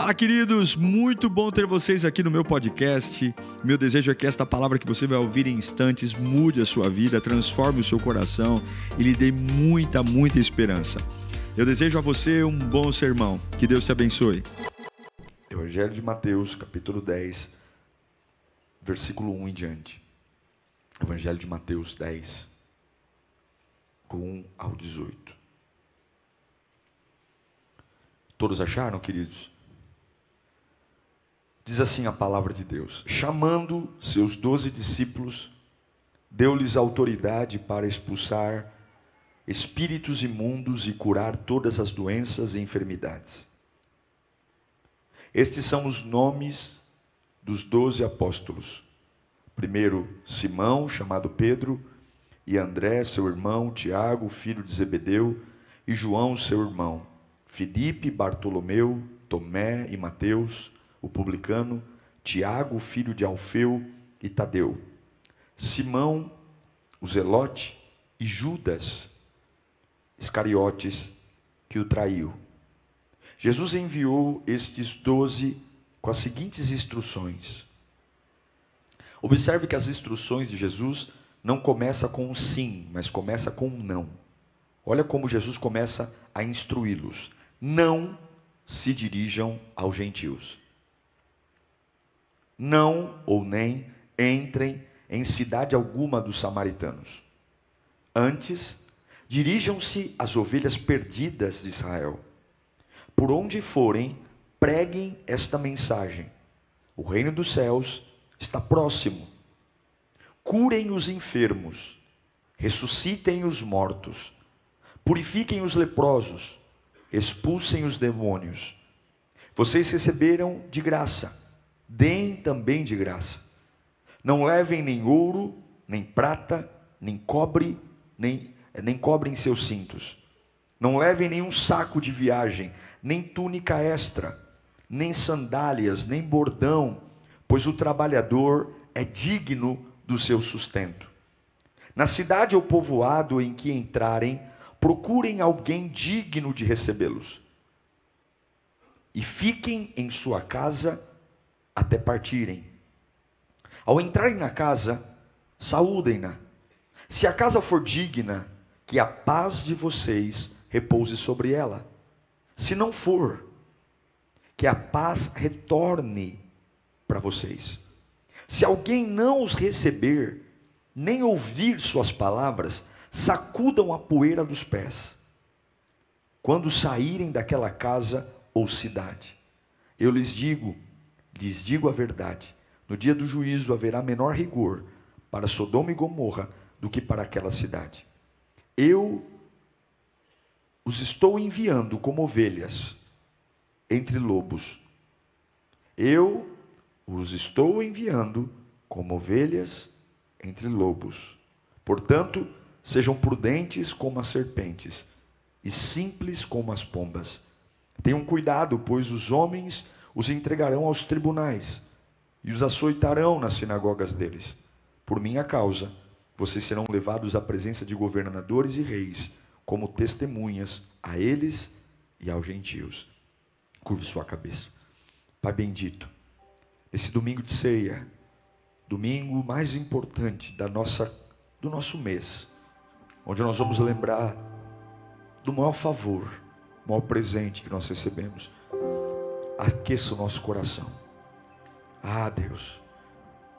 Fala, queridos! Muito bom ter vocês aqui no meu podcast. Meu desejo é que esta palavra que você vai ouvir em instantes mude a sua vida, transforme o seu coração e lhe dê muita, muita esperança. Eu desejo a você um bom sermão. Que Deus te abençoe. Evangelho de Mateus, capítulo 10, versículo 1 em diante. Evangelho de Mateus 10, do 1 ao 18. Todos acharam, queridos? Diz assim a palavra de Deus: chamando seus doze discípulos, deu-lhes autoridade para expulsar espíritos imundos e curar todas as doenças e enfermidades. Estes são os nomes dos doze apóstolos. Primeiro, Simão, chamado Pedro, e André, seu irmão, Tiago, filho de Zebedeu, e João, seu irmão, Filipe, Bartolomeu, Tomé e Mateus, o publicano, Tiago, filho de Alfeu e Tadeu, Simão, o zelote e Judas Iscariotes, que o traiu. Jesus enviou estes doze com as seguintes instruções. Observe que as instruções de Jesus não começa com um sim, mas começa com um não. Olha como Jesus começa a instruí-los. Não se dirijam aos gentios não ou nem entrem em cidade alguma dos samaritanos. Antes, dirijam-se às ovelhas perdidas de Israel. Por onde forem, preguem esta mensagem: o reino dos céus está próximo. Curem os enfermos, ressuscitem os mortos, purifiquem os leprosos, expulsem os demônios. Vocês receberam de graça deem também de graça. Não levem nem ouro, nem prata, nem cobre, nem, nem cobre em seus cintos. Não levem nenhum saco de viagem, nem túnica extra, nem sandálias, nem bordão, pois o trabalhador é digno do seu sustento. Na cidade ou povoado em que entrarem, procurem alguém digno de recebê-los. E fiquem em sua casa até partirem. Ao entrarem na casa, saúdem-na. Se a casa for digna, que a paz de vocês repouse sobre ela. Se não for, que a paz retorne para vocês. Se alguém não os receber, nem ouvir suas palavras, sacudam a poeira dos pés. Quando saírem daquela casa ou cidade, eu lhes digo: lhes digo a verdade: no dia do juízo haverá menor rigor para Sodoma e Gomorra do que para aquela cidade. Eu os estou enviando como ovelhas entre lobos. Eu os estou enviando como ovelhas entre lobos. Portanto, sejam prudentes como as serpentes e simples como as pombas. Tenham cuidado, pois os homens os entregarão aos tribunais e os açoitarão nas sinagogas deles. Por minha causa, vocês serão levados à presença de governadores e reis, como testemunhas a eles e aos gentios. Curve sua cabeça. Pai bendito, esse domingo de ceia, domingo mais importante da nossa, do nosso mês, onde nós vamos lembrar do maior favor, maior presente que nós recebemos aqueça o nosso coração. Ah, Deus,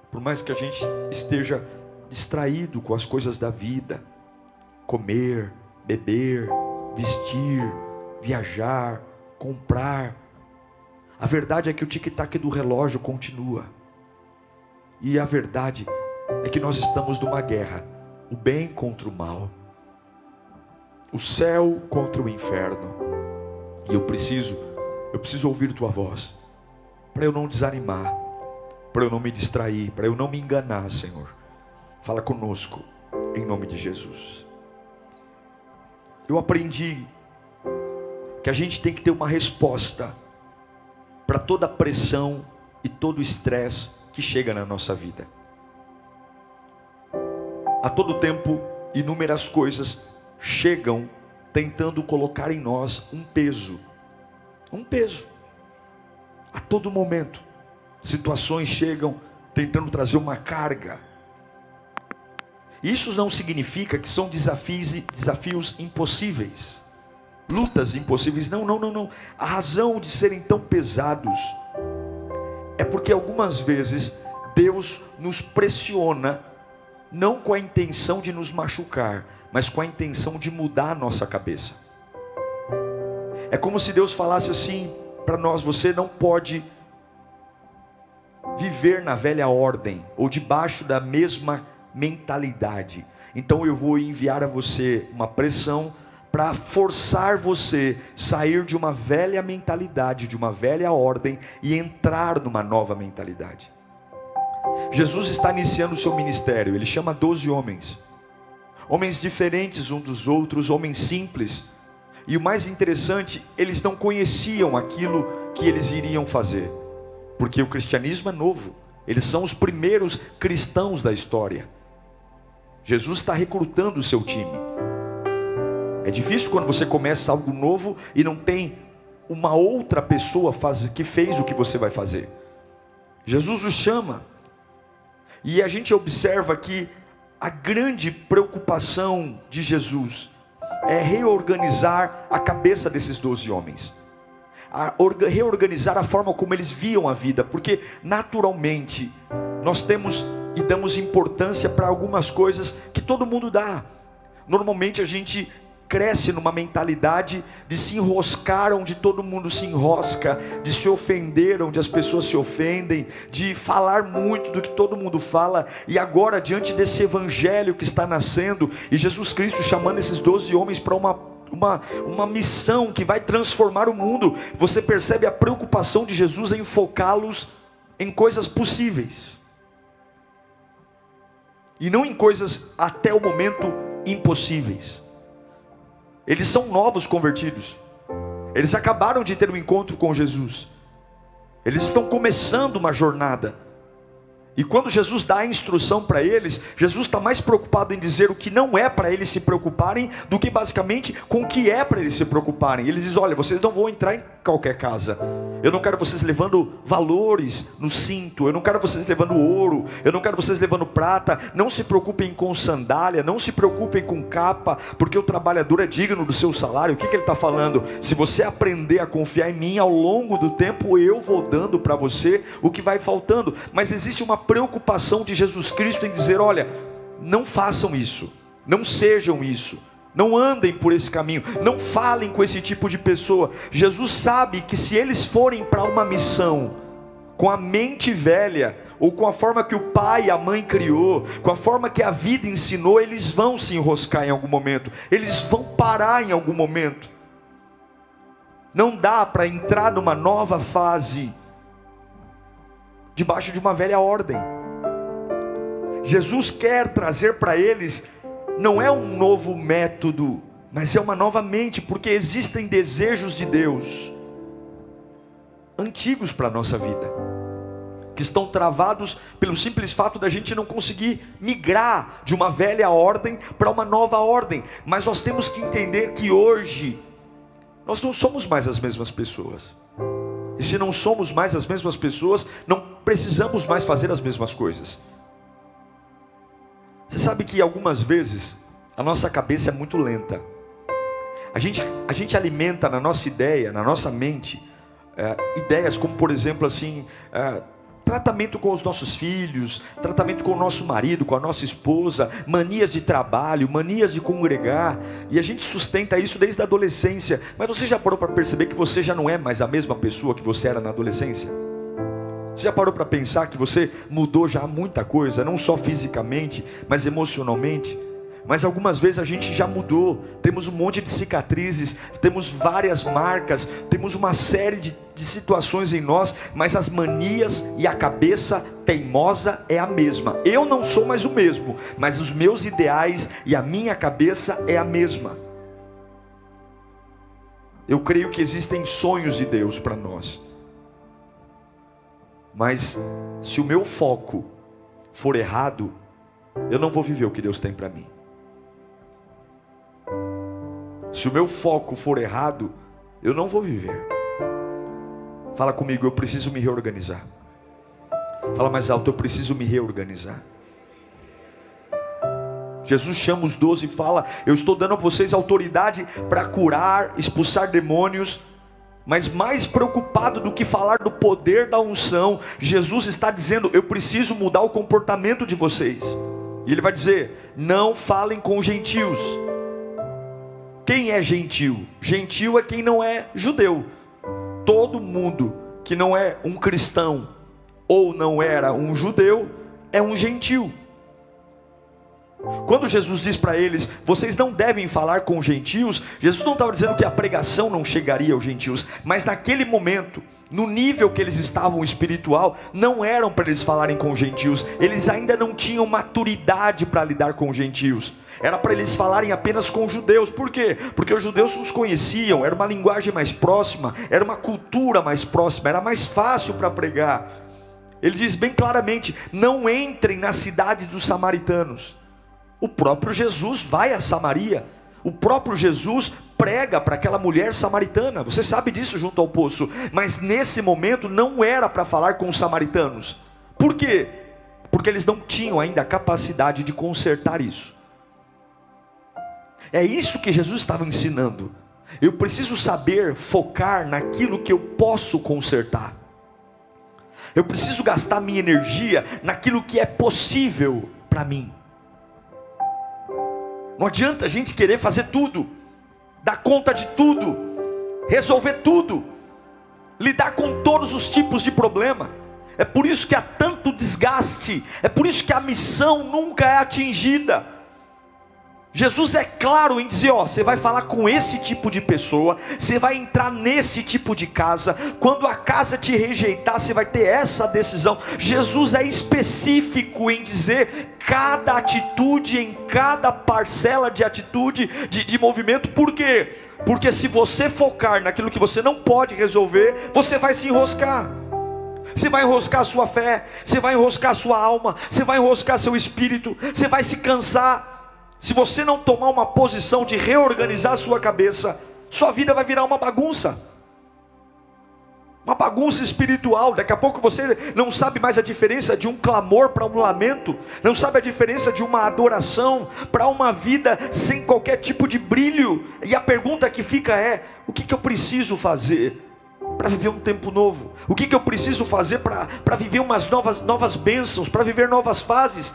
por mais que a gente esteja distraído com as coisas da vida, comer, beber, vestir, viajar, comprar, a verdade é que o tic-tac do relógio continua. E a verdade é que nós estamos numa guerra, o bem contra o mal, o céu contra o inferno. E eu preciso eu preciso ouvir tua voz, para eu não desanimar, para eu não me distrair, para eu não me enganar, Senhor. Fala conosco, em nome de Jesus. Eu aprendi que a gente tem que ter uma resposta para toda a pressão e todo o estresse que chega na nossa vida. A todo tempo, inúmeras coisas chegam tentando colocar em nós um peso um peso. todo momento, situações chegam tentando trazer uma carga. Isso não significa que são desafios, desafios impossíveis, lutas impossíveis. Não, não, não, não. A razão de serem tão pesados é porque algumas vezes Deus nos pressiona, não com a intenção de nos machucar, mas com a intenção de mudar a nossa cabeça. É como se Deus falasse assim para nós: você não pode viver na velha ordem ou debaixo da mesma mentalidade. Então eu vou enviar a você uma pressão para forçar você sair de uma velha mentalidade, de uma velha ordem e entrar numa nova mentalidade. Jesus está iniciando o seu ministério, ele chama doze homens, homens diferentes um dos outros, homens simples, e o mais interessante, eles não conheciam aquilo que eles iriam fazer, porque o cristianismo é novo, eles são os primeiros cristãos da história. Jesus está recrutando o seu time. É difícil quando você começa algo novo e não tem uma outra pessoa faz, que fez o que você vai fazer. Jesus o chama. E a gente observa que a grande preocupação de Jesus é reorganizar a cabeça desses doze homens, a reorganizar a forma como eles viam a vida, porque naturalmente nós temos e damos importância para algumas coisas que todo mundo dá. Normalmente a gente cresce numa mentalidade de se enroscar onde todo mundo se enrosca, de se ofender onde as pessoas se ofendem, de falar muito do que todo mundo fala, e agora, diante desse evangelho que está nascendo, e Jesus Cristo chamando esses doze homens para uma uma, uma missão que vai transformar o mundo. Você percebe a preocupação de Jesus em focá-los em coisas possíveis e não em coisas até o momento impossíveis. Eles são novos convertidos. Eles acabaram de ter um encontro com Jesus. Eles estão começando uma jornada. E quando Jesus dá a instrução para eles, Jesus está mais preocupado em dizer o que não é para eles se preocuparem, do que basicamente com o que é para eles se preocuparem. Ele diz: Olha, vocês não vão entrar em qualquer casa. Eu não quero vocês levando valores no cinto. Eu não quero vocês levando ouro. Eu não quero vocês levando prata. Não se preocupem com sandália. Não se preocupem com capa, porque o trabalhador é digno do seu salário. O que, que ele está falando? Se você aprender a confiar em mim, ao longo do tempo eu vou dando para você o que vai faltando. Mas existe uma preocupação de Jesus Cristo em dizer: olha, não façam isso, não sejam isso. Não andem por esse caminho, não falem com esse tipo de pessoa. Jesus sabe que se eles forem para uma missão com a mente velha, ou com a forma que o pai e a mãe criou, com a forma que a vida ensinou, eles vão se enroscar em algum momento, eles vão parar em algum momento. Não dá para entrar numa nova fase debaixo de uma velha ordem. Jesus quer trazer para eles não é um novo método, mas é uma nova mente, porque existem desejos de Deus antigos para a nossa vida, que estão travados pelo simples fato da gente não conseguir migrar de uma velha ordem para uma nova ordem. Mas nós temos que entender que hoje nós não somos mais as mesmas pessoas. E se não somos mais as mesmas pessoas, não precisamos mais fazer as mesmas coisas. Você sabe que algumas vezes a nossa cabeça é muito lenta. A gente, a gente alimenta na nossa ideia, na nossa mente, é, ideias como, por exemplo, assim, é, tratamento com os nossos filhos, tratamento com o nosso marido, com a nossa esposa, manias de trabalho, manias de congregar, e a gente sustenta isso desde a adolescência. Mas você já parou para perceber que você já não é mais a mesma pessoa que você era na adolescência? Você já parou para pensar que você mudou já muita coisa, não só fisicamente, mas emocionalmente? Mas algumas vezes a gente já mudou, temos um monte de cicatrizes, temos várias marcas, temos uma série de, de, situações em nós, mas as manias e a cabeça teimosa é a mesma. Eu não sou mais o mesmo, mas os meus ideais e a minha cabeça é a mesma. Eu creio que existem sonhos de Deus para nós, mas se o meu foco for errado, eu não vou viver o que Deus tem para mim. Se o meu foco for errado, eu não vou viver. Fala comigo, eu preciso me reorganizar. Fala mais alto, eu preciso me reorganizar. Jesus chama os doze e fala: Eu estou dando a vocês autoridade para curar, expulsar demônios. Mas mais preocupado do que falar do poder da unção, Jesus está dizendo: Eu preciso mudar o comportamento de vocês. E ele vai dizer: Não falem com gentios. Quem é gentil? Gentil é quem não é judeu. Todo mundo que não é um cristão ou não era um judeu é um gentil. Quando Jesus diz para eles, vocês não devem falar com gentios, Jesus não estava dizendo que a pregação não chegaria aos gentios, mas naquele momento, no nível que eles estavam espiritual, não eram para eles falarem com gentios, eles ainda não tinham maturidade para lidar com gentios, era para eles falarem apenas com judeus, por quê? Porque os judeus os conheciam, era uma linguagem mais próxima, era uma cultura mais próxima, era mais fácil para pregar. Ele diz bem claramente: não entrem na cidade dos samaritanos. O próprio Jesus vai a Samaria. O próprio Jesus prega para aquela mulher samaritana. Você sabe disso junto ao poço. Mas nesse momento não era para falar com os samaritanos. Por quê? Porque eles não tinham ainda a capacidade de consertar isso. É isso que Jesus estava ensinando. Eu preciso saber focar naquilo que eu posso consertar. Eu preciso gastar minha energia naquilo que é possível para mim. Não adianta a gente querer fazer tudo, dar conta de tudo, resolver tudo, lidar com todos os tipos de problema. É por isso que há tanto desgaste, é por isso que a missão nunca é atingida. Jesus é claro em dizer: ó, você vai falar com esse tipo de pessoa, você vai entrar nesse tipo de casa. Quando a casa te rejeitar, você vai ter essa decisão. Jesus é específico em dizer cada atitude, em cada parcela de atitude, de, de movimento. Por quê? Porque se você focar naquilo que você não pode resolver, você vai se enroscar. Você vai enroscar a sua fé, você vai enroscar a sua alma, você vai enroscar seu espírito, você vai se cansar se você não tomar uma posição de reorganizar a sua cabeça, sua vida vai virar uma bagunça. Uma bagunça espiritual. Daqui a pouco você não sabe mais a diferença de um clamor para um lamento, não sabe a diferença de uma adoração para uma vida sem qualquer tipo de brilho. E a pergunta que fica é: o que, que eu preciso fazer? Para viver um tempo novo, o que, que eu preciso fazer para viver umas novas, novas bênçãos, para viver novas fases?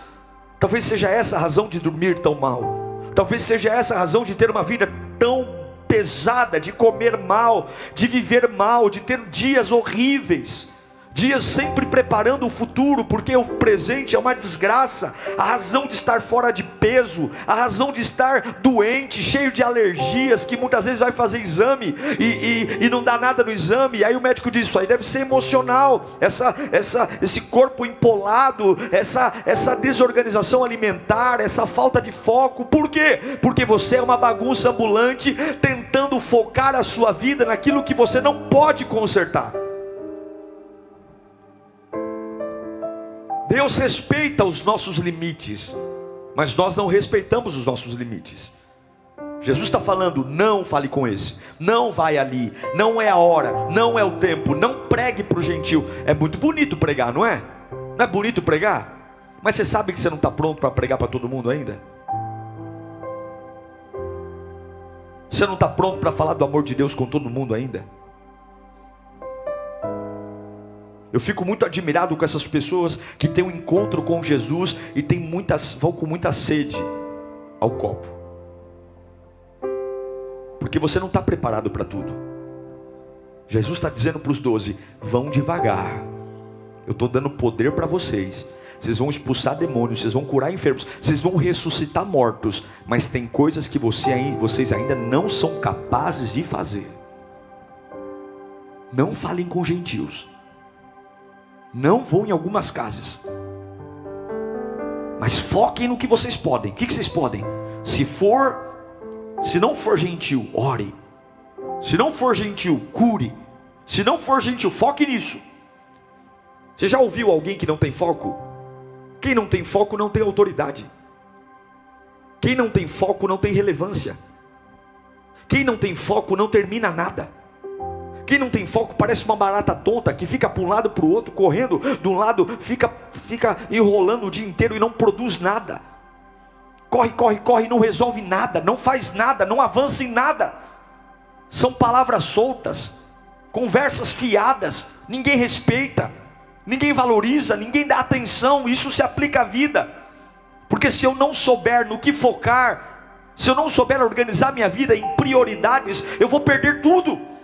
Talvez seja essa a razão de dormir tão mal. Talvez seja essa a razão de ter uma vida tão pesada, de comer mal, de viver mal, de ter dias horríveis dias sempre preparando o futuro, porque o presente é uma desgraça. A razão de estar fora de peso, a razão de estar doente, cheio de alergias, que muitas vezes vai fazer exame e, e, e não dá nada no exame. Aí o médico diz: Isso aí deve ser emocional, essa, essa, esse corpo empolado, essa, essa desorganização alimentar, essa falta de foco. Por quê? Porque você é uma bagunça ambulante tentando focar a sua vida naquilo que você não pode consertar. Deus respeita os nossos limites, mas nós não respeitamos os nossos limites. Jesus está falando: não fale com esse, não vai ali, não é a hora, não é o tempo, não pregue para o gentil. É muito bonito pregar, não é? Não é bonito pregar? Mas você sabe que você não está pronto para pregar para todo mundo ainda? Você não está pronto para falar do amor de Deus com todo mundo ainda? Eu fico muito admirado com essas pessoas que têm um encontro com Jesus e tem muitas, vão com muita sede ao copo. Porque você não está preparado para tudo. Jesus está dizendo para os doze: vão devagar. Eu estou dando poder para vocês. Vocês vão expulsar demônios, vocês vão curar enfermos, vocês vão ressuscitar mortos. Mas tem coisas que você, vocês ainda não são capazes de fazer. Não falem com gentios. Não vão em algumas casas. Mas foquem no que vocês podem. O que, vocês podem? Se for, se não for gentil, ore. Se não for gentil, cure. Se não for gentil, foque nisso. Você já ouviu alguém que não tem foco? Quem não tem foco não tem autoridade. Quem não tem foco não tem relevância. Quem não tem foco não termina nada. Quem não tem foco parece uma barata tonta que fica para um lado para o outro, correndo de um lado, fica, fica enrolando o dia inteiro e não produz nada. Corre, corre, corre, não resolve nada, não faz nada, não avança em nada. São palavras soltas, conversas fiadas, ninguém respeita, ninguém valoriza, ninguém dá atenção. Isso se aplica à vida, porque se eu não souber no que focar, se eu não souber organizar minha vida em prioridades, eu vou perder tudo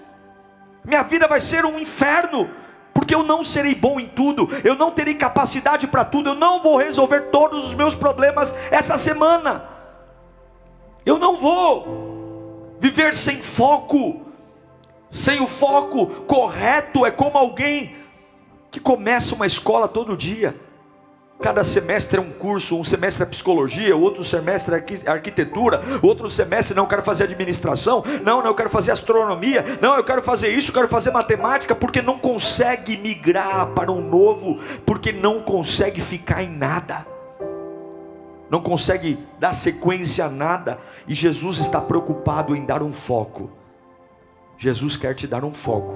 minha vida vai ser um inferno, porque eu não serei bom em tudo, eu não terei capacidade para tudo, eu não vou resolver todos os meus problemas essa semana, eu não vou viver sem foco, sem o foco correto, é como alguém que começa uma escola todo dia, Cada semestre é um curso, um semestre é psicologia, outro semestre é arquitetura, outro semestre não eu quero fazer administração, não, não eu quero fazer astronomia, não, eu quero fazer isso, eu quero fazer matemática, porque não consegue migrar para um novo, porque não consegue ficar em nada. Não consegue dar sequência a nada, e Jesus está preocupado em dar um foco. Jesus quer te dar um foco.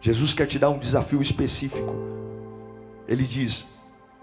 Jesus quer te dar um desafio específico ele diz: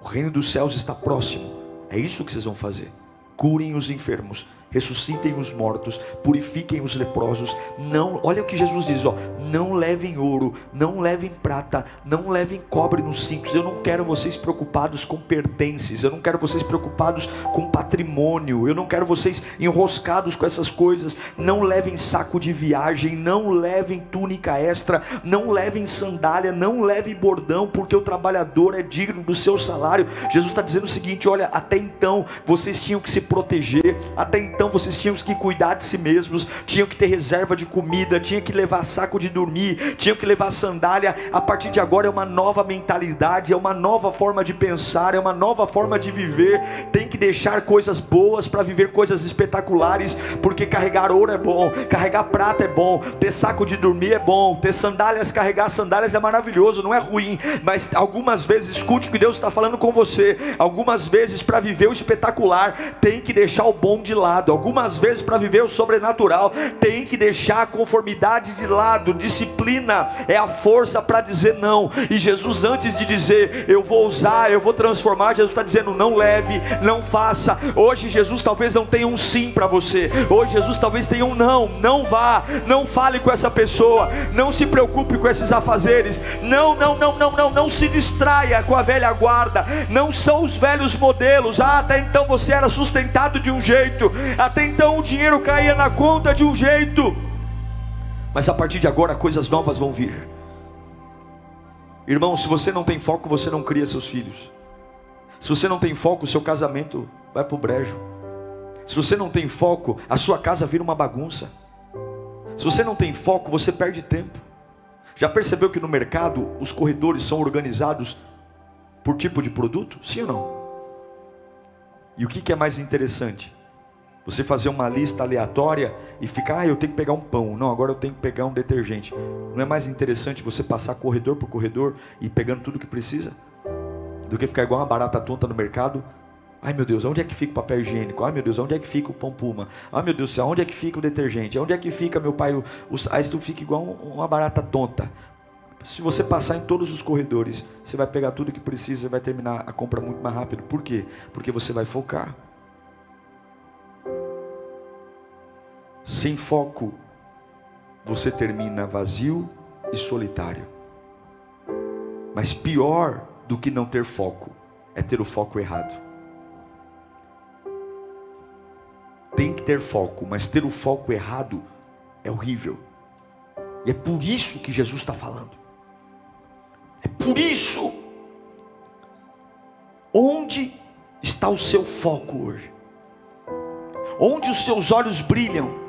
O reino dos céus está próximo. É isso que vocês vão fazer. Curem os enfermos, ressuscitem os mortos, purifiquem os leprosos. Não, olha o que Jesus diz, ó, não levem ouro, não levem prata, não levem cobre nos cintos. Eu não quero vocês preocupados com pertences, eu não quero vocês preocupados com patrimônio, eu não quero vocês enroscados com essas coisas. Não levem saco de viagem, não levem túnica extra, não levem sandália, não levem bordão, porque o trabalhador é digno do seu salário. Jesus está dizendo o seguinte: olha, até então vocês tinham que se proteger, até então então vocês tinham que cuidar de si mesmos, tinham que ter reserva de comida, tinham que levar saco de dormir, tinham que levar sandália. A partir de agora é uma nova mentalidade, é uma nova forma de pensar, é uma nova forma de viver. Tem que deixar coisas boas para viver coisas espetaculares, porque carregar ouro é bom, carregar prata é bom, ter saco de dormir é bom, ter sandálias, carregar sandálias é maravilhoso, não é ruim, mas algumas vezes escute o que Deus está falando com você. Algumas vezes para viver o espetacular tem que deixar o bom de lado Algumas vezes, para viver o sobrenatural, tem que deixar a conformidade de lado. Disciplina é a força para dizer não. E Jesus, antes de dizer eu vou usar, eu vou transformar, Jesus está dizendo não leve, não faça. Hoje, Jesus talvez não tenha um sim para você. Hoje, Jesus talvez tenha um não. Não vá, não fale com essa pessoa, não se preocupe com esses afazeres. Não, não, não, não, não, não se distraia com a velha guarda. Não são os velhos modelos. Ah, até então você era sustentado de um jeito. Até então o dinheiro caía na conta de um jeito, mas a partir de agora coisas novas vão vir. Irmão, se você não tem foco, você não cria seus filhos. Se você não tem foco, o seu casamento vai para o brejo. Se você não tem foco, a sua casa vira uma bagunça. Se você não tem foco, você perde tempo. Já percebeu que no mercado os corredores são organizados por tipo de produto? Sim ou não? E o que é mais interessante? Você fazer uma lista aleatória e ficar, ah, eu tenho que pegar um pão. Não, agora eu tenho que pegar um detergente. Não é mais interessante você passar corredor por corredor e pegando tudo que precisa? Do que ficar igual uma barata tonta no mercado. Ai meu Deus, onde é que fica o papel higiênico? Ai meu Deus, onde é que fica o pão puma? Ai meu Deus, onde é que fica o detergente? Onde é que fica meu pai? Aí tu fica igual uma barata tonta. Se você passar em todos os corredores, você vai pegar tudo que precisa e vai terminar a compra muito mais rápido. Por quê? Porque você vai focar. Sem foco, você termina vazio e solitário. Mas pior do que não ter foco é ter o foco errado. Tem que ter foco, mas ter o foco errado é horrível. E é por isso que Jesus está falando. É por isso. Onde está o seu foco hoje? Onde os seus olhos brilham?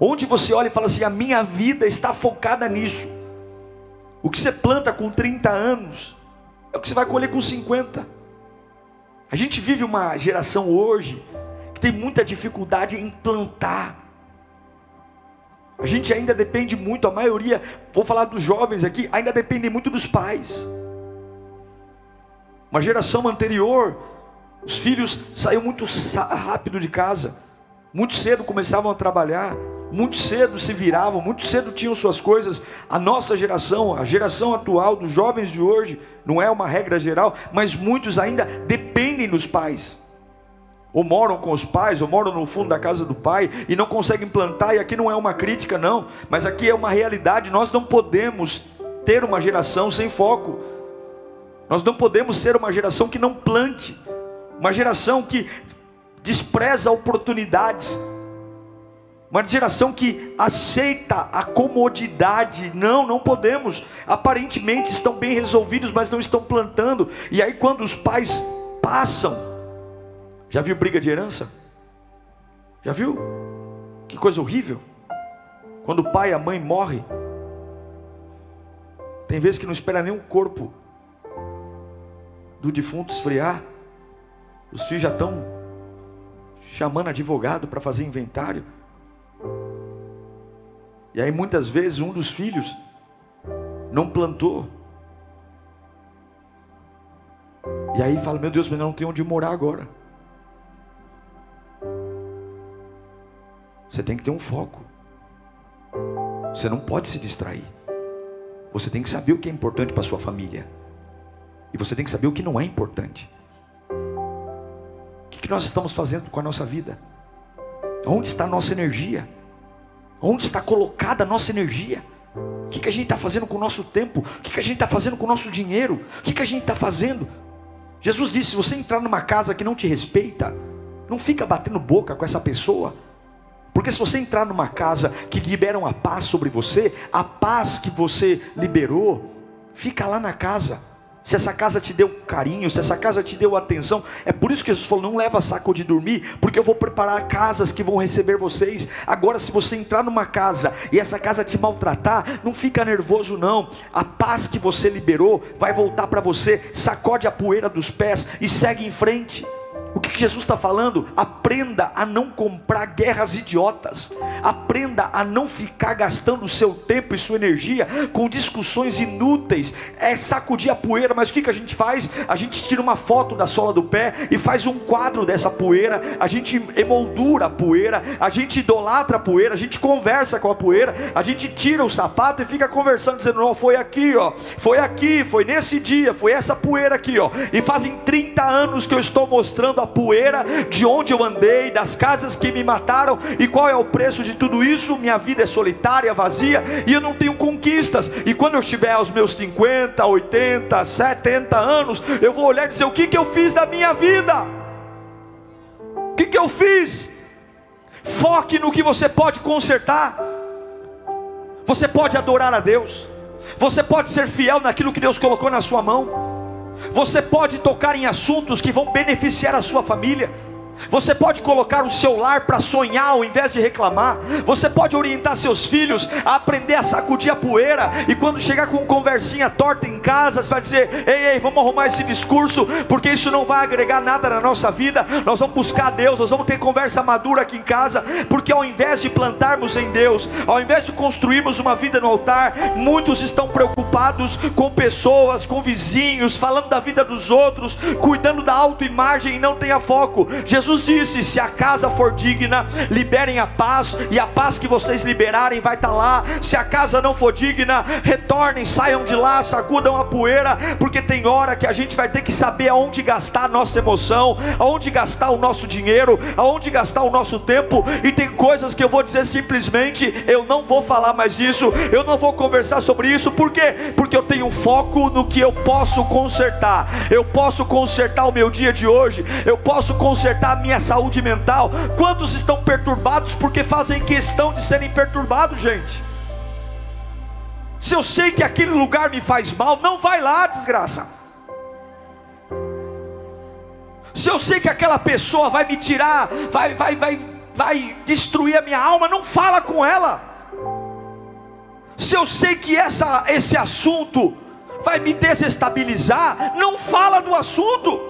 Onde você olha e fala assim: a minha vida está focada nisso. O que você planta com 30 anos é o que você vai colher com 50. A gente vive uma geração hoje que tem muita dificuldade em plantar. A gente ainda depende muito, a maioria, vou falar dos jovens aqui, ainda depende muito dos pais. Uma geração anterior, os filhos saíam muito rápido de casa, muito cedo começavam a trabalhar. Muito cedo se viravam, muito cedo tinham suas coisas. A nossa geração, a geração atual dos jovens de hoje, não é uma regra geral, mas muitos ainda dependem dos pais. Ou moram com os pais, ou moram no fundo da casa do pai e não conseguem plantar. E aqui não é uma crítica, não, mas aqui é uma realidade. Nós não podemos ter uma geração sem foco. Nós não podemos ser uma geração que não plante, uma geração que despreza oportunidades uma geração que aceita a comodidade. Não, não podemos. Aparentemente estão bem resolvidos, mas não estão plantando. E aí, quando os pais passam, já viu briga de herança? Já viu? Que coisa horrível. Quando o pai e a mãe morrem, tem vezes que não espera nem o corpo do defunto esfriar. Os filhos já estão chamando advogado para fazer inventário. E aí muitas vezes um dos filhos não plantou. E aí fala: Meu Deus, mas eu não tenho onde morar agora. Você tem que ter um foco. Você não pode se distrair. Você tem que saber o que é importante para sua família. E você tem que saber o que não é importante. O que nós estamos fazendo com a nossa vida? Onde está a nossa energia? Onde está colocada a nossa energia? O que, que a gente está fazendo com o nosso tempo? O que, que a gente está fazendo com o nosso dinheiro? O que, que a gente está fazendo? Jesus disse: se você entrar numa casa que não te respeita, não fica batendo boca com essa pessoa. Porque se você entrar numa casa que liberam a paz sobre você, a paz que você liberou, fica lá na casa se essa casa te deu carinho, se essa casa te deu atenção, é por isso que Jesus falou: não leva saco de dormir, porque eu vou preparar casas que vão receber vocês. Agora, se você entrar numa casa e essa casa te maltratar, não fica nervoso, não. A paz que você liberou vai voltar para você, sacode a poeira dos pés e segue em frente. O que Jesus está falando? Aprenda a não comprar guerras idiotas. Aprenda a não ficar gastando seu tempo e sua energia com discussões inúteis. É sacudir a poeira, mas o que, que a gente faz? A gente tira uma foto da sola do pé e faz um quadro dessa poeira. A gente emoldura a poeira. A gente idolatra a poeira. A gente conversa com a poeira. A gente tira o sapato e fica conversando, dizendo: Não, foi aqui, ó. Foi aqui, foi nesse dia, foi essa poeira aqui, ó. E fazem 30 anos que eu estou mostrando a poeira de onde eu andei, das casas que me mataram, e qual é o preço de tudo isso? Minha vida é solitária, vazia, e eu não tenho conquistas. E quando eu estiver aos meus 50, 80, 70 anos, eu vou olhar e dizer: o que, que eu fiz da minha vida? O que, que eu fiz? Foque no que você pode consertar. Você pode adorar a Deus. Você pode ser fiel naquilo que Deus colocou na sua mão. Você pode tocar em assuntos que vão beneficiar a sua família. Você pode colocar o seu lar para sonhar ao invés de reclamar. Você pode orientar seus filhos a aprender a sacudir a poeira. E quando chegar com conversinha torta em casa, você vai dizer: Ei, ei, vamos arrumar esse discurso, porque isso não vai agregar nada na nossa vida. Nós vamos buscar Deus, nós vamos ter conversa madura aqui em casa. Porque ao invés de plantarmos em Deus, ao invés de construirmos uma vida no altar, muitos estão preocupados com pessoas, com vizinhos, falando da vida dos outros, cuidando da autoimagem e não tenha foco. Jesus Jesus disse: se a casa for digna, liberem a paz, e a paz que vocês liberarem vai estar tá lá. Se a casa não for digna, retornem, saiam de lá, sacudam a poeira, porque tem hora que a gente vai ter que saber aonde gastar a nossa emoção, aonde gastar o nosso dinheiro, aonde gastar o nosso tempo, e tem coisas que eu vou dizer simplesmente: eu não vou falar mais disso, eu não vou conversar sobre isso, por quê? Porque eu tenho foco no que eu posso consertar, eu posso consertar o meu dia de hoje, eu posso consertar minha saúde mental. Quantos estão perturbados porque fazem questão de serem perturbados, gente? Se eu sei que aquele lugar me faz mal, não vai lá, desgraça. Se eu sei que aquela pessoa vai me tirar, vai, vai, vai, vai destruir a minha alma, não fala com ela. Se eu sei que essa, esse assunto vai me desestabilizar, não fala do assunto.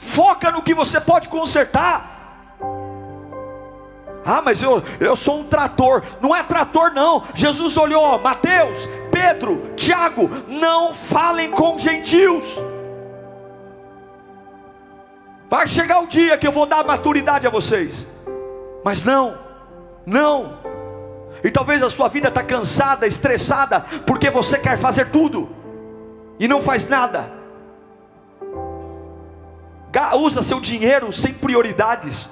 Foca no que você pode consertar. Ah, mas eu, eu sou um trator. Não é trator, não. Jesus olhou, Mateus, Pedro, Tiago, não falem com gentios. Vai chegar o dia que eu vou dar maturidade a vocês. Mas não, não. E talvez a sua vida está cansada, estressada, porque você quer fazer tudo e não faz nada. Usa seu dinheiro sem prioridades.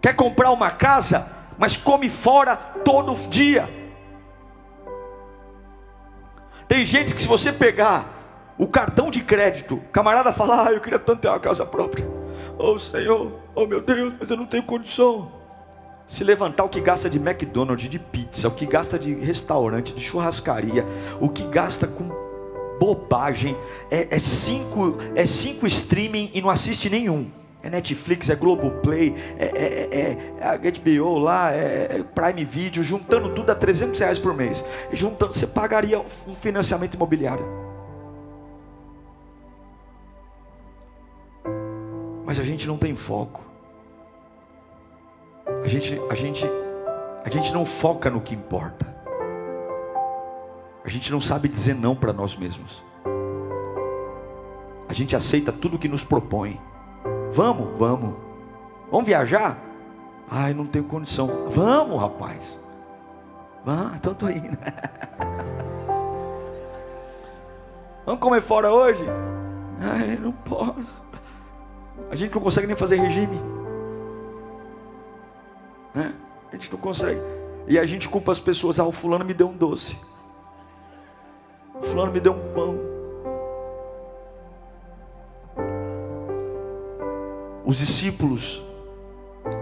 Quer comprar uma casa, mas come fora todo dia. Tem gente que se você pegar o cartão de crédito, o camarada fala, ah, eu queria tanto ter uma casa própria. Oh Senhor, oh meu Deus, mas eu não tenho condição. Se levantar o que gasta de McDonald's, de pizza, o que gasta de restaurante, de churrascaria, o que gasta com bobagem, é, é cinco, é cinco streaming e não assiste nenhum. É Netflix, é Globoplay, é, é, é, é HBO lá, é, é, Prime Video, juntando tudo a 300 reais por mês. Juntando, você pagaria um financiamento imobiliário. Mas a gente não tem foco. A gente, a gente, a gente não foca no que importa. A gente não sabe dizer não para nós mesmos. A gente aceita tudo que nos propõe. Vamos, vamos. Vamos viajar? Ai, não tenho condição. Vamos, rapaz. Vamos, então estou indo. Vamos comer fora hoje? Ai, não posso. A gente não consegue nem fazer regime. Né? A gente não consegue. E a gente culpa as pessoas. Ah, o fulano me deu um doce. O fulano me deu um pão. Os discípulos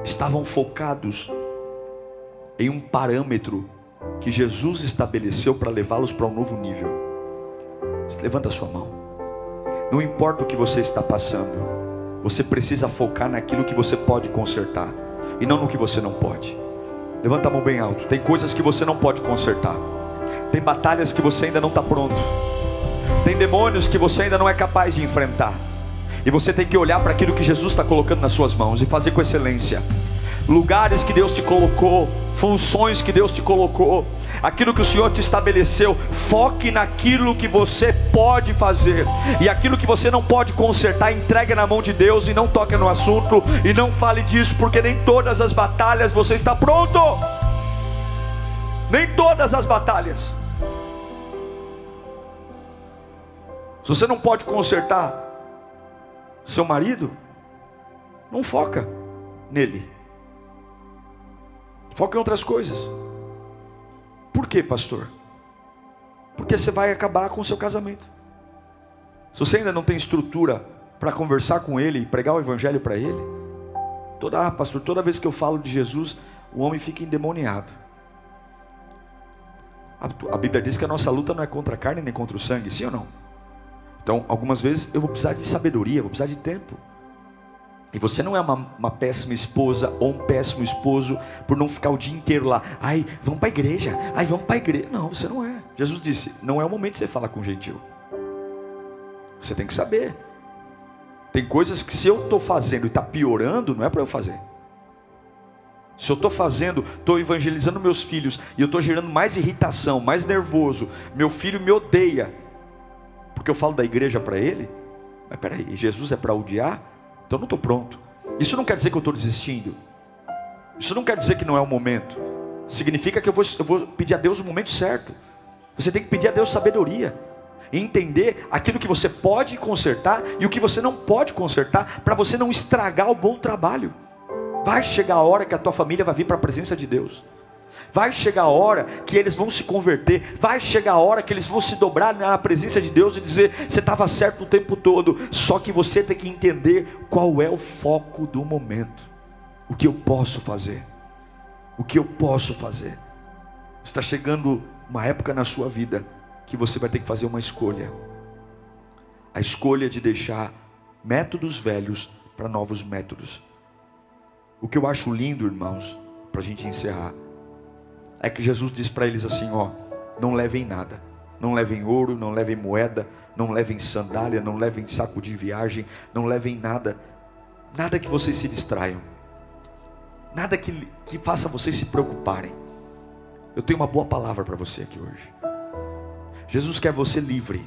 estavam focados em um parâmetro que Jesus estabeleceu para levá-los para um novo nível. Levanta a sua mão. Não importa o que você está passando, você precisa focar naquilo que você pode consertar e não no que você não pode. Levanta a mão bem alto. Tem coisas que você não pode consertar. Tem batalhas que você ainda não está pronto. Tem demônios que você ainda não é capaz de enfrentar. E você tem que olhar para aquilo que Jesus está colocando nas suas mãos e fazer com excelência. Lugares que Deus te colocou, funções que Deus te colocou, aquilo que o Senhor te estabeleceu, foque naquilo que você pode fazer, e aquilo que você não pode consertar, entregue na mão de Deus e não toque no assunto, e não fale disso, porque nem todas as batalhas você está pronto, nem todas as batalhas. Se você não pode consertar, seu marido, não foca nele. Foca em outras coisas. Por quê, pastor? Porque você vai acabar com o seu casamento. Se você ainda não tem estrutura para conversar com ele e pregar o evangelho para ele, toda, ah, pastor, toda vez que eu falo de Jesus, o homem fica endemoniado. A, a Bíblia diz que a nossa luta não é contra a carne nem contra o sangue, sim ou não? Então, algumas vezes eu vou precisar de sabedoria, vou precisar de tempo. E você não é uma, uma, péssima esposa ou um péssimo esposo por não ficar o dia inteiro lá. Ai, vamos para a igreja. Ai, vamos para a igreja. Não, você não é. Jesus disse: não é o momento de você falar com gentil. Você tem que saber. Tem coisas que se eu estou fazendo e está piorando, não é para eu fazer. Se eu estou fazendo, estou evangelizando meus filhos e eu estou gerando mais irritação, mais nervoso, meu filho me odeia, porque eu falo da igreja para ele, mas peraí, Jesus é para odiar? Então eu não estou pronto. Isso não quer dizer que eu estou desistindo. Isso não quer dizer que não é o momento. Significa que eu vou, eu vou pedir a Deus o momento certo. Você tem que pedir a Deus sabedoria. E entender aquilo que você pode consertar e o que você não pode consertar, para você não estragar o bom trabalho. Vai chegar a hora que a tua família vai vir para a presença de Deus. Vai chegar a hora que eles vão se converter, vai chegar a hora que eles vão se dobrar na presença de Deus e dizer: Você estava certo o tempo todo, só que você tem que entender qual é o foco do momento. O que eu posso fazer? O que eu posso fazer? Está chegando uma época na sua vida que você vai ter que fazer uma escolha. A escolha de deixar métodos velhos para novos métodos. O que eu acho lindo, irmãos, para a gente encerrar é que Jesus diz para eles assim: ó, não levem nada, não levem ouro, não levem moeda, não levem sandália, não levem saco de viagem, não levem nada, nada que vocês se distraiam, nada que, que faça vocês se preocuparem. Eu tenho uma boa palavra para você aqui hoje. Jesus quer você livre.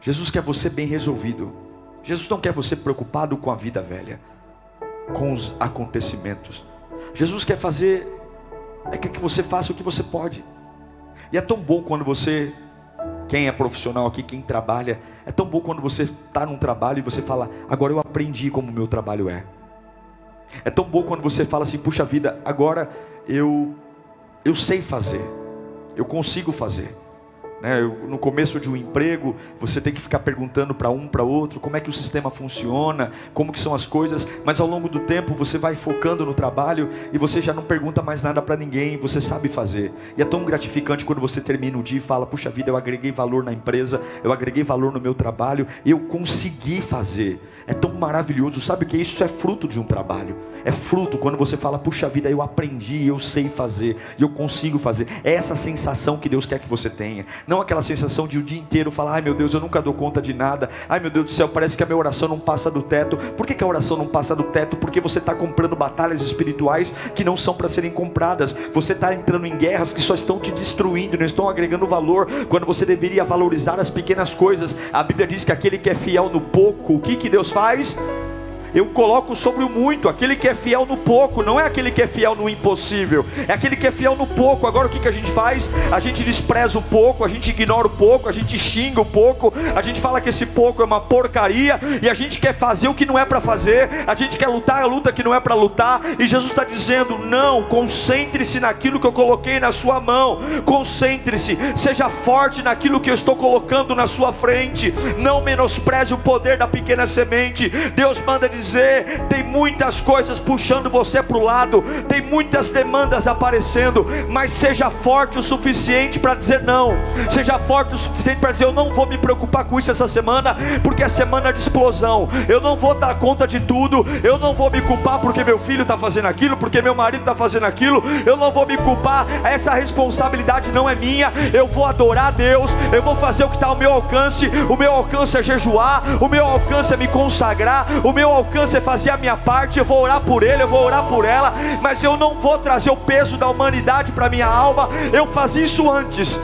Jesus quer você bem resolvido. Jesus não quer você preocupado com a vida velha. com os acontecimentos. Jesus quer fazer, é que você faça o que você pode. E é tão bom quando você, quem é profissional aqui, quem trabalha, é tão bom quando você está num trabalho e você fala, agora eu aprendi como o meu trabalho é. É tão bom quando você fala assim, puxa vida, agora eu eu sei fazer, eu consigo fazer. Né? No começo de um emprego, você tem que ficar perguntando para um, para outro, como é que o sistema funciona, como que são as coisas, mas ao longo do tempo você vai focando no trabalho e você já não pergunta mais nada para ninguém, você sabe fazer. E é tão gratificante quando você termina o dia e fala: "Puxa vida, eu agreguei valor na empresa, eu agreguei valor no meu trabalho, eu consegui fazer". É tão maravilhoso. Sabe que isso é fruto de um trabalho. É fruto quando você fala, puxa vida, eu aprendi, eu sei fazer, eu consigo fazer. É essa sensação que Deus quer que você tenha. Não aquela sensação de o dia inteiro falar, ai meu Deus, eu nunca dou conta de nada. Ai meu Deus do céu, parece que a minha oração não passa do teto. Por que, que a oração não passa do teto? Porque você está comprando batalhas espirituais que não são para serem compradas. Você está entrando em guerras que só estão te destruindo, não estão agregando valor. Quando você deveria valorizar as pequenas coisas. A Bíblia diz que aquele que é fiel no pouco, o que, que Deus faz? Eu coloco sobre o muito, aquele que é fiel no pouco, não é aquele que é fiel no impossível, é aquele que é fiel no pouco. Agora o que, que a gente faz? A gente despreza o pouco, a gente ignora o pouco, a gente xinga o pouco, a gente fala que esse pouco é uma porcaria e a gente quer fazer o que não é para fazer, a gente quer lutar a luta que não é para lutar, e Jesus está dizendo: não, concentre-se naquilo que eu coloquei na sua mão, concentre-se, seja forte naquilo que eu estou colocando na sua frente, não menospreze o poder da pequena semente. Deus manda dizer dizer, tem muitas coisas puxando você para o lado, tem muitas demandas aparecendo, mas seja forte o suficiente para dizer não, seja forte o suficiente para dizer: eu não vou me preocupar com isso essa semana, porque é semana de explosão, eu não vou dar conta de tudo, eu não vou me culpar porque meu filho está fazendo aquilo, porque meu marido está fazendo aquilo, eu não vou me culpar, essa responsabilidade não é minha, eu vou adorar a Deus, eu vou fazer o que está ao meu alcance, o meu alcance é jejuar, o meu alcance é me consagrar, o meu alcance alcance fazer a minha parte, eu vou orar por ele, eu vou orar por ela, mas eu não vou trazer o peso da humanidade para minha alma. Eu fazia isso antes.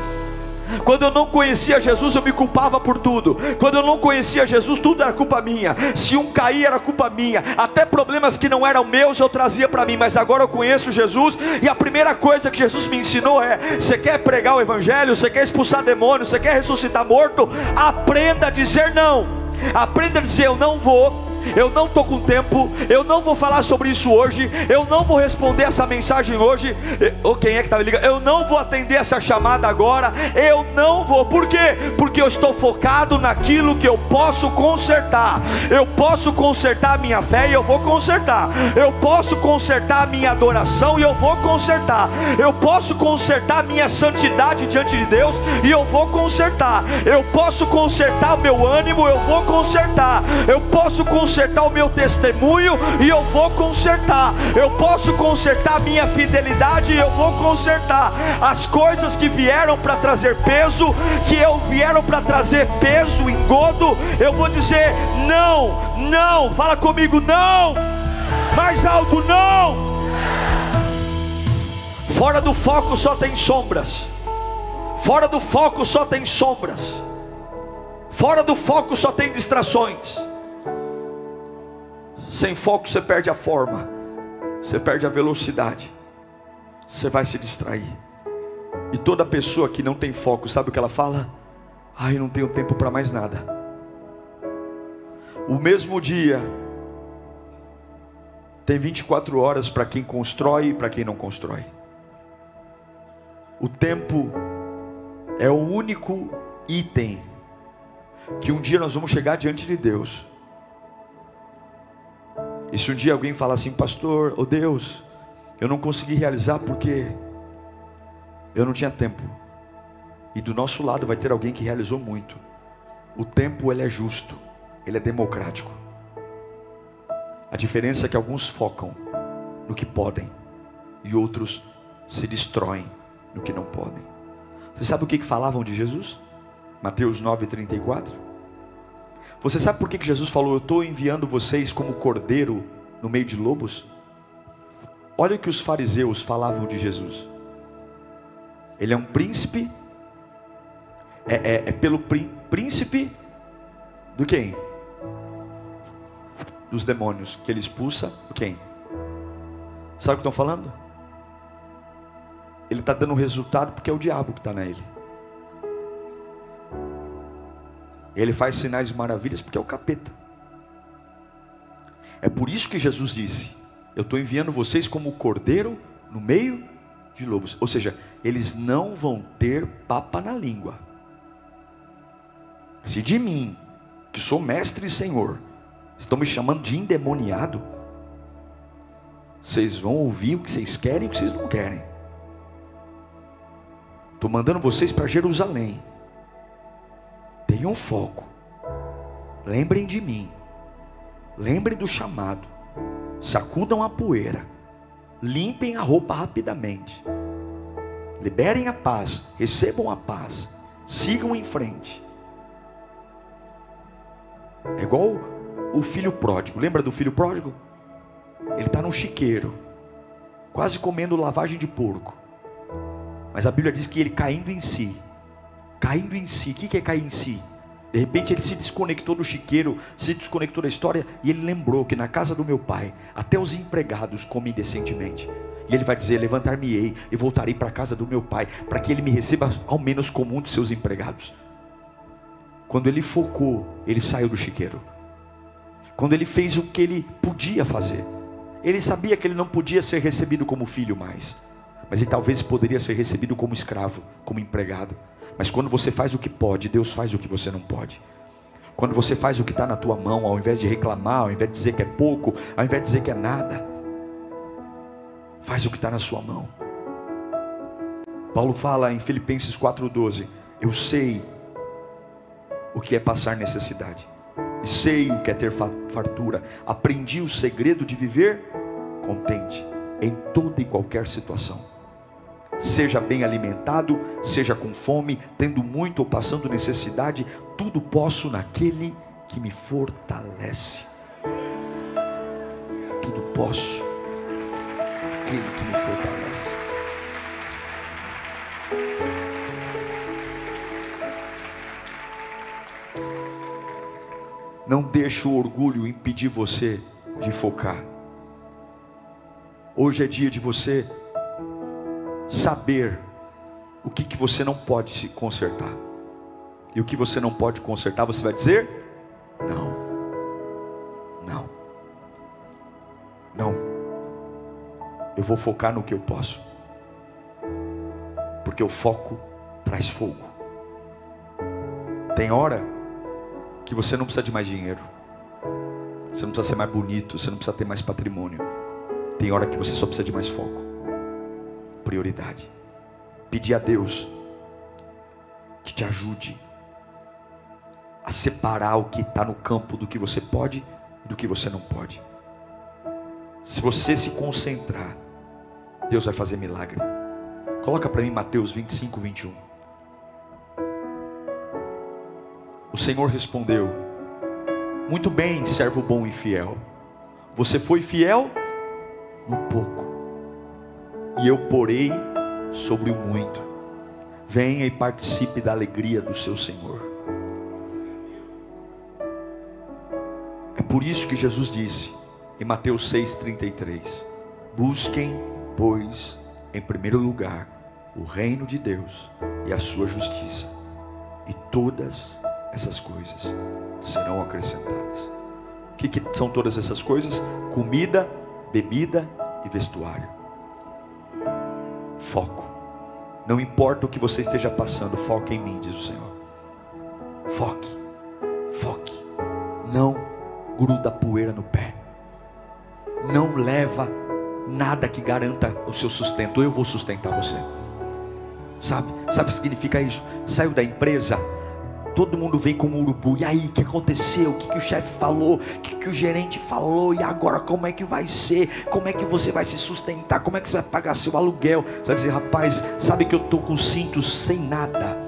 Quando eu não conhecia Jesus, eu me culpava por tudo. Quando eu não conhecia Jesus, tudo era culpa minha. Se um cair, era culpa minha. Até problemas que não eram meus, eu trazia para mim. Mas agora eu conheço Jesus, e a primeira coisa que Jesus me ensinou é: você quer pregar o Evangelho, você quer expulsar demônios, você quer ressuscitar morto? Aprenda a dizer não. Aprenda a dizer: eu não vou eu não estou com tempo, eu não vou falar sobre isso hoje, eu não vou responder essa mensagem hoje. Ou quem é que está me ligando? Eu não vou atender essa chamada agora, eu não vou, por quê? Porque eu estou focado naquilo que eu posso consertar. Eu posso consertar a minha fé e eu vou consertar. Eu posso consertar a minha adoração e eu vou consertar. Eu posso consertar a minha santidade diante de Deus e eu vou consertar. Eu posso consertar o meu ânimo, eu vou consertar. Eu posso consertar consertar o meu testemunho e eu vou consertar. Eu posso consertar a minha fidelidade e eu vou consertar. As coisas que vieram para trazer peso, que eu vieram para trazer peso, engodo, eu vou dizer não, não. Fala comigo, não. Mais alto, não. Fora do foco só tem sombras. Fora do foco só tem sombras. Fora do foco só tem distrações. Sem foco você perde a forma, você perde a velocidade, você vai se distrair. E toda pessoa que não tem foco, sabe o que ela fala? Ai, não tenho tempo para mais nada. O mesmo dia tem 24 horas para quem constrói e para quem não constrói. O tempo é o único item que um dia nós vamos chegar diante de Deus e se um dia alguém falar assim, pastor, oh Deus, eu não consegui realizar porque eu não tinha tempo. E do nosso lado vai ter alguém que realizou muito. O tempo ele é justo, ele é democrático. A diferença é que alguns focam no que podem e outros se destroem no que não podem. Você sabe o que falavam de Jesus? Mateus 9,34. Você sabe por que Jesus falou: Eu estou enviando vocês como cordeiro no meio de lobos? Olha o que os fariseus falavam de Jesus. Ele é um príncipe, é, é, é pelo príncipe do quem? dos demônios que ele expulsa, quem? Sabe o que estão falando? Ele está dando resultado porque é o diabo que está nele. Ele faz sinais e maravilhas porque é o capeta. É por isso que Jesus disse: Eu estou enviando vocês como cordeiro no meio de lobos. Ou seja, eles não vão ter papa na língua. Se de mim, que sou mestre e senhor, estão me chamando de endemoniado, vocês vão ouvir o que vocês querem e o que vocês não querem. Estou mandando vocês para Jerusalém. Tenham foco. Lembrem de mim. Lembrem do chamado. Sacudam a poeira. Limpem a roupa rapidamente. Liberem a paz. Recebam a paz. Sigam em frente. É igual o filho pródigo. Lembra do filho pródigo? Ele está no chiqueiro, quase comendo lavagem de porco. Mas a Bíblia diz que ele caindo em si, caindo em si, o que é cair em si? De repente ele se desconectou do chiqueiro, se desconectou da história e ele lembrou que na casa do meu pai, até os empregados comem decentemente. E ele vai dizer: Levantar-me-ei e voltarei para a casa do meu pai, para que ele me receba ao menos como um dos seus empregados. Quando ele focou, ele saiu do chiqueiro. Quando ele fez o que ele podia fazer, ele sabia que ele não podia ser recebido como filho mais mas ele talvez poderia ser recebido como escravo, como empregado. Mas quando você faz o que pode, Deus faz o que você não pode. Quando você faz o que está na tua mão, ao invés de reclamar, ao invés de dizer que é pouco, ao invés de dizer que é nada, faz o que está na sua mão. Paulo fala em Filipenses 4,12: Eu sei o que é passar necessidade, e sei o que é ter fartura, aprendi o segredo de viver contente em toda e qualquer situação seja bem alimentado, seja com fome, tendo muito ou passando necessidade, tudo posso naquele que me fortalece. Tudo posso naquele que me fortalece. Não deixe o orgulho impedir você de focar. Hoje é dia de você saber o que, que você não pode se consertar. E o que você não pode consertar, você vai dizer: não, não, não. Eu vou focar no que eu posso, porque o foco traz fogo. Tem hora que você não precisa de mais dinheiro, você não precisa ser mais bonito, você não precisa ter mais patrimônio. Tem hora que você só precisa de mais foco prioridade. Pedir a Deus que te ajude a separar o que está no campo do que você pode e do que você não pode. Se você se concentrar, Deus vai fazer milagre. Coloca para mim Mateus 25, 21. O Senhor respondeu: Muito bem, servo bom e fiel. Você foi fiel no pouco e eu porei sobre o muito. Venha e participe da alegria do seu Senhor. É por isso que Jesus disse em Mateus 6,33: Busquem, pois, em primeiro lugar, o reino de Deus e a sua justiça, e todas essas coisas serão acrescentadas. O que, que são todas essas coisas? Comida, bebida e vestuário. Foco. Não importa o que você esteja passando, foque em mim, diz o Senhor. Foque. Foque. Não gruda poeira no pé. Não leva nada que garanta o seu sustento. Eu vou sustentar você. Sabe? Sabe o que significa isso? Saiu da empresa, todo mundo vem como um urubu. E aí, o que aconteceu? O que, que o chefe falou? O que, que o gerente falou? E agora, como é que vai ser? Como é que você vai se sustentar? Como é que você vai pagar seu aluguel? Você vai dizer, rapaz, sabe que eu estou com cintos sem nada.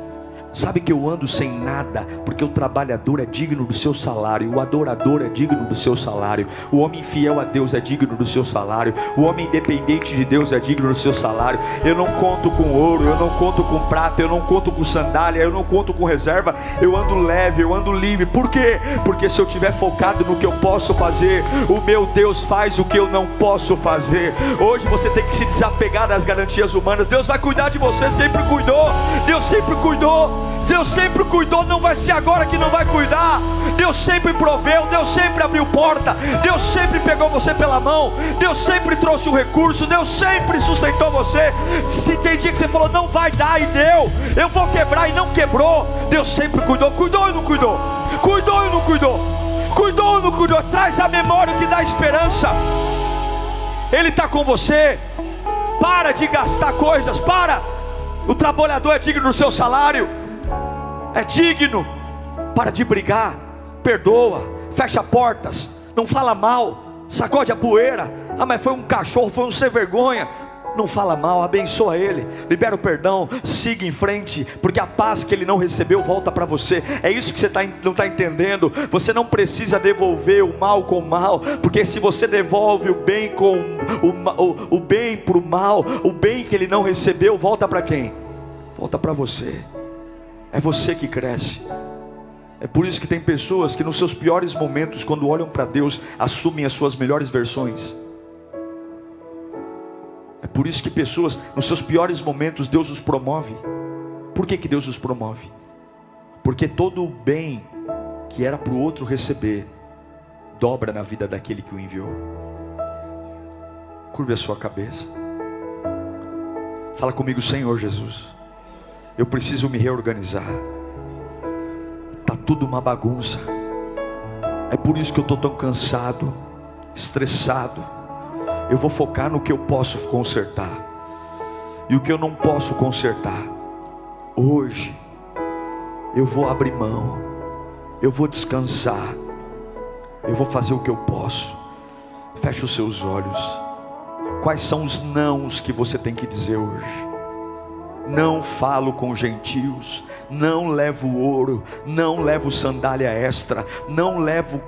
Sabe que eu ando sem nada, porque o trabalhador é digno do seu salário, o adorador é digno do seu salário, o homem fiel a Deus é digno do seu salário, o homem independente de Deus é digno do seu salário. Eu não conto com ouro, eu não conto com prata, eu não conto com sandália, eu não conto com reserva, eu ando leve, eu ando livre. Por quê? Porque se eu estiver focado no que eu posso fazer, o meu Deus faz o que eu não posso fazer. Hoje você tem que se desapegar das garantias humanas. Deus vai cuidar de você, sempre cuidou. Deus sempre cuidou. Deus sempre cuidou, não vai ser agora que não vai cuidar. Deus sempre proveu, Deus sempre abriu porta, Deus sempre pegou você pela mão, Deus sempre trouxe o um recurso, Deus sempre sustentou você. Se tem dia que você falou não vai dar e deu, eu vou quebrar e não quebrou, Deus sempre cuidou, cuidou e não cuidou, cuidou e não cuidou, cuidou e não cuidou. Traz a memória que dá esperança. Ele está com você. Para de gastar coisas, para. O trabalhador é digno do seu salário é digno. Para de brigar, perdoa, fecha portas, não fala mal, sacode a poeira. Ah, mas foi um cachorro, foi um sem vergonha. Não fala mal, abençoa ele, libera o perdão, siga em frente, porque a paz que ele não recebeu volta para você. É isso que você tá, não está entendendo. Você não precisa devolver o mal com o mal, porque se você devolve o bem com o, o, o bem para o mal, o bem que ele não recebeu volta para quem? Volta para você. É você que cresce. É por isso que tem pessoas que nos seus piores momentos, quando olham para Deus, assumem as suas melhores versões. É por isso que pessoas, nos seus piores momentos, Deus os promove. Por que, que Deus os promove? Porque todo o bem que era para o outro receber, dobra na vida daquele que o enviou. Curve a sua cabeça. Fala comigo, Senhor Jesus eu preciso me reorganizar. Tá tudo uma bagunça. É por isso que eu estou tão cansado, estressado. Eu vou focar no que eu posso consertar. E o que eu não posso consertar. Hoje eu vou abrir mão. Eu vou descansar. Eu vou fazer o que eu posso. Feche os seus olhos. Quais são os nãos que você tem que dizer hoje? Não falo com gentios, não levo ouro, não levo sandália extra, não levo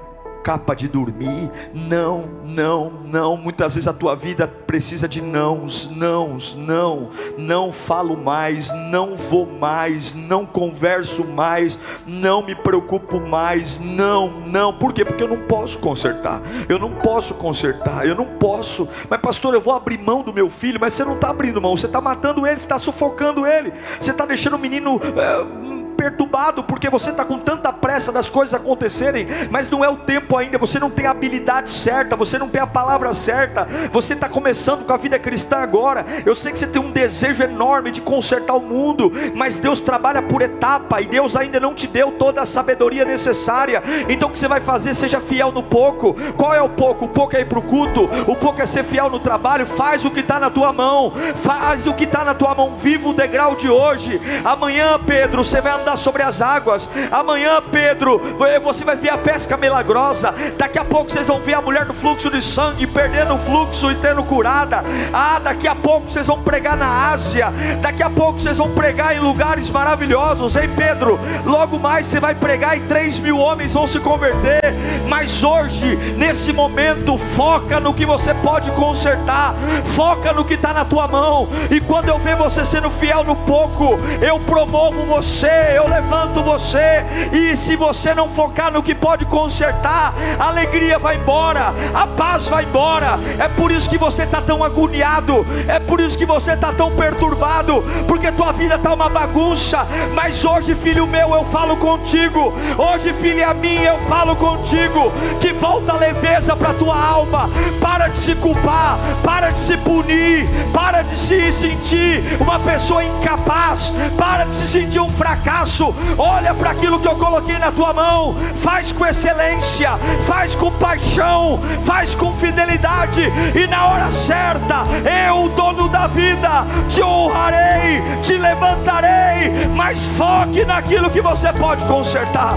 capa de dormir. Não, não, não. Muitas vezes a tua vida precisa de nãos, nãos, não. Não falo mais, não vou mais, não converso mais, não me preocupo mais. Não, não. Por quê? Porque eu não posso consertar. Eu não posso consertar. Eu não posso. Mas pastor, eu vou abrir mão do meu filho, mas você não está abrindo mão. Você está matando ele, você está sufocando ele. Você está deixando o menino é, perturbado porque você está com tanta pressa das coisas acontecerem, mas não é o tempo ainda. Você não tem a habilidade certa, você não tem a palavra certa. Você está começando com a vida cristã agora. Eu sei que você tem um desejo enorme de consertar o mundo, mas Deus trabalha por etapa e Deus ainda não te deu toda a sabedoria necessária. Então o que você vai fazer? Seja fiel no pouco. Qual é o pouco? O pouco é ir para o culto, o pouco é ser fiel no trabalho. Faz o que está na tua mão, faz o que está na tua mão. Viva o degrau de hoje. Amanhã, Pedro, você vai andar andar sobre as águas. Amanhã, Pedro, você vai ver a pesca milagrosa. Daqui a pouco vocês vão ver a mulher do fluxo de sangue perdendo o fluxo e tendo curada. Ah, daqui a pouco vocês vão pregar na Ásia. Daqui a pouco vocês vão pregar em lugares maravilhosos. Ei, Pedro, logo mais você vai pregar e três mil homens vão se converter. Mas hoje, nesse momento, foca no que você pode consertar. Foca no que está na tua mão. E quando eu ver você sendo fiel no pouco, eu promovo você eu levanto você, e se você não focar no que pode consertar, a alegria vai embora, a paz vai embora. É por isso que você está tão agoniado, é por isso que você está tão perturbado, porque tua vida está uma bagunça. Mas hoje, filho meu, eu falo contigo, hoje, filha minha, eu falo contigo, que volta leveza para tua alma, para de se culpar, para de se punir, para de se sentir uma pessoa incapaz, para de se sentir um fracasso olha para aquilo que eu coloquei na tua mão, faz com excelência, faz com paixão, faz com fidelidade, e na hora certa, eu, dono da vida, te honrarei, te levantarei, mas foque naquilo que você pode consertar.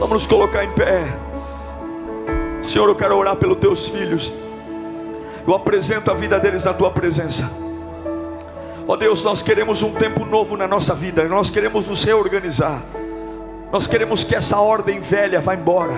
Vamos nos colocar em pé. Senhor, eu quero orar pelos teus filhos. Eu apresento a vida deles na tua presença. Ó Deus, nós queremos um tempo novo na nossa vida, nós queremos nos reorganizar, nós queremos que essa ordem velha vá embora.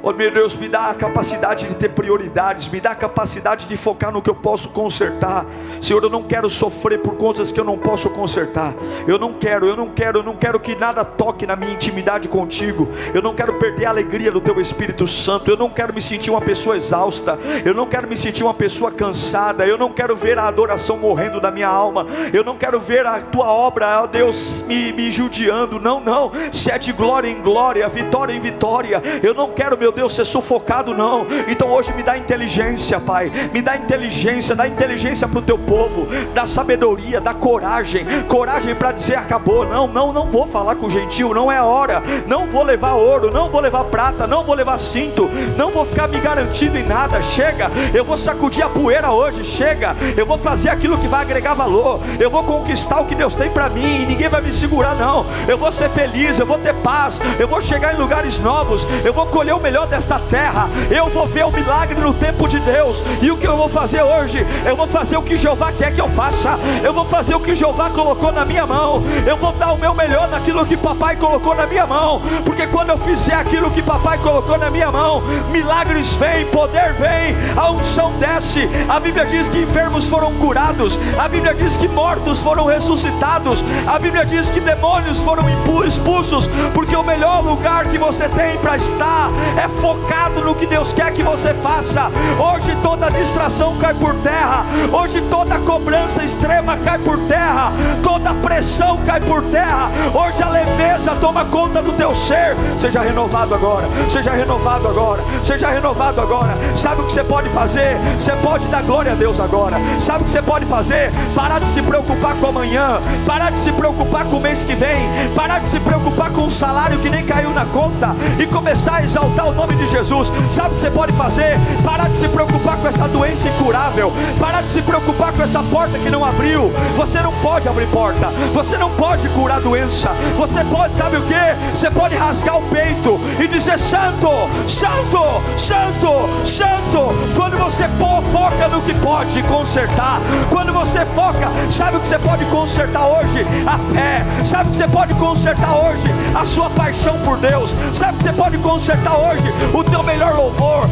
Oh meu Deus, me dá a capacidade de ter prioridades, me dá a capacidade de focar no que eu posso consertar. Senhor, eu não quero sofrer por coisas que eu não posso consertar. Eu não quero, eu não quero, eu não quero que nada toque na minha intimidade contigo. Eu não quero perder a alegria do teu Espírito Santo. Eu não quero me sentir uma pessoa exausta. Eu não quero me sentir uma pessoa cansada. Eu não quero ver a adoração morrendo da minha alma. Eu não quero ver a tua obra, ó Deus, me, me judiando. Não, não. Se é de glória em glória, vitória em vitória. Eu não quero, meu meu Deus, ser sufocado, não. Então hoje me dá inteligência, Pai. Me dá inteligência, dá inteligência para o teu povo, dá sabedoria, dá coragem, coragem para dizer acabou. Não, não, não vou falar com o gentil, não é hora. Não vou levar ouro, não vou levar prata, não vou levar cinto, não vou ficar me garantindo em nada. Chega, eu vou sacudir a poeira hoje. Chega, eu vou fazer aquilo que vai agregar valor. Eu vou conquistar o que Deus tem para mim e ninguém vai me segurar, não. Eu vou ser feliz, eu vou ter paz, eu vou chegar em lugares novos, eu vou colher o melhor melhor desta terra. Eu vou ver o milagre no tempo de Deus. E o que eu vou fazer hoje? Eu vou fazer o que Jeová quer que eu faça. Eu vou fazer o que Jeová colocou na minha mão. Eu vou dar o meu melhor naquilo que papai colocou na minha mão. Porque quando eu fizer aquilo que papai colocou na minha mão, milagres vêm, poder vem, a unção desce. A Bíblia diz que enfermos foram curados. A Bíblia diz que mortos foram ressuscitados. A Bíblia diz que demônios foram expulsos. Porque o melhor lugar que você tem para estar é focado no que Deus quer que você faça. Hoje toda distração cai por terra. Hoje toda cobrança extrema cai por terra. Toda pressão cai por terra. Hoje a leveza toma conta do teu ser. Seja renovado agora. Seja renovado agora. Seja renovado agora. Sabe o que você pode fazer? Você pode dar glória a Deus agora. Sabe o que você pode fazer? Parar de se preocupar com amanhã. Parar de se preocupar com o mês que vem. Parar de se preocupar com o salário que nem caiu na conta. E começar a exaltar o nome de Jesus. Sabe o que você pode fazer? Parar de se preocupar com essa doença incurável. Parar de se preocupar com essa porta que não abriu. Você não pode abrir porta. Você não pode curar doença. Você pode, sabe o que? Você pode rasgar o peito e dizer: Santo, Santo, Santo, Santo. Quando você foca no que pode consertar, quando você foca, sabe o que você pode consertar hoje? A fé. Sabe o que você pode consertar hoje? A sua paixão por Deus. Sabe o que você pode consertar hoje? O teu melhor louvor.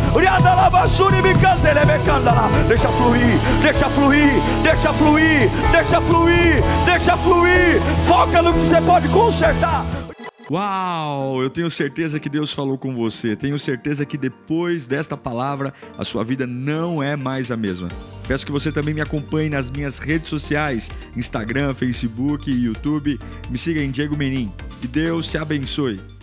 Deixa fluir, deixa fluir, deixa fluir, deixa fluir, deixa fluir. Foca no que você pode consertar. Uau! Eu tenho certeza que Deus falou com você. Tenho certeza que depois desta palavra a sua vida não é mais a mesma. Peço que você também me acompanhe nas minhas redes sociais: Instagram, Facebook YouTube. Me siga em Diego Menin. Que Deus te abençoe.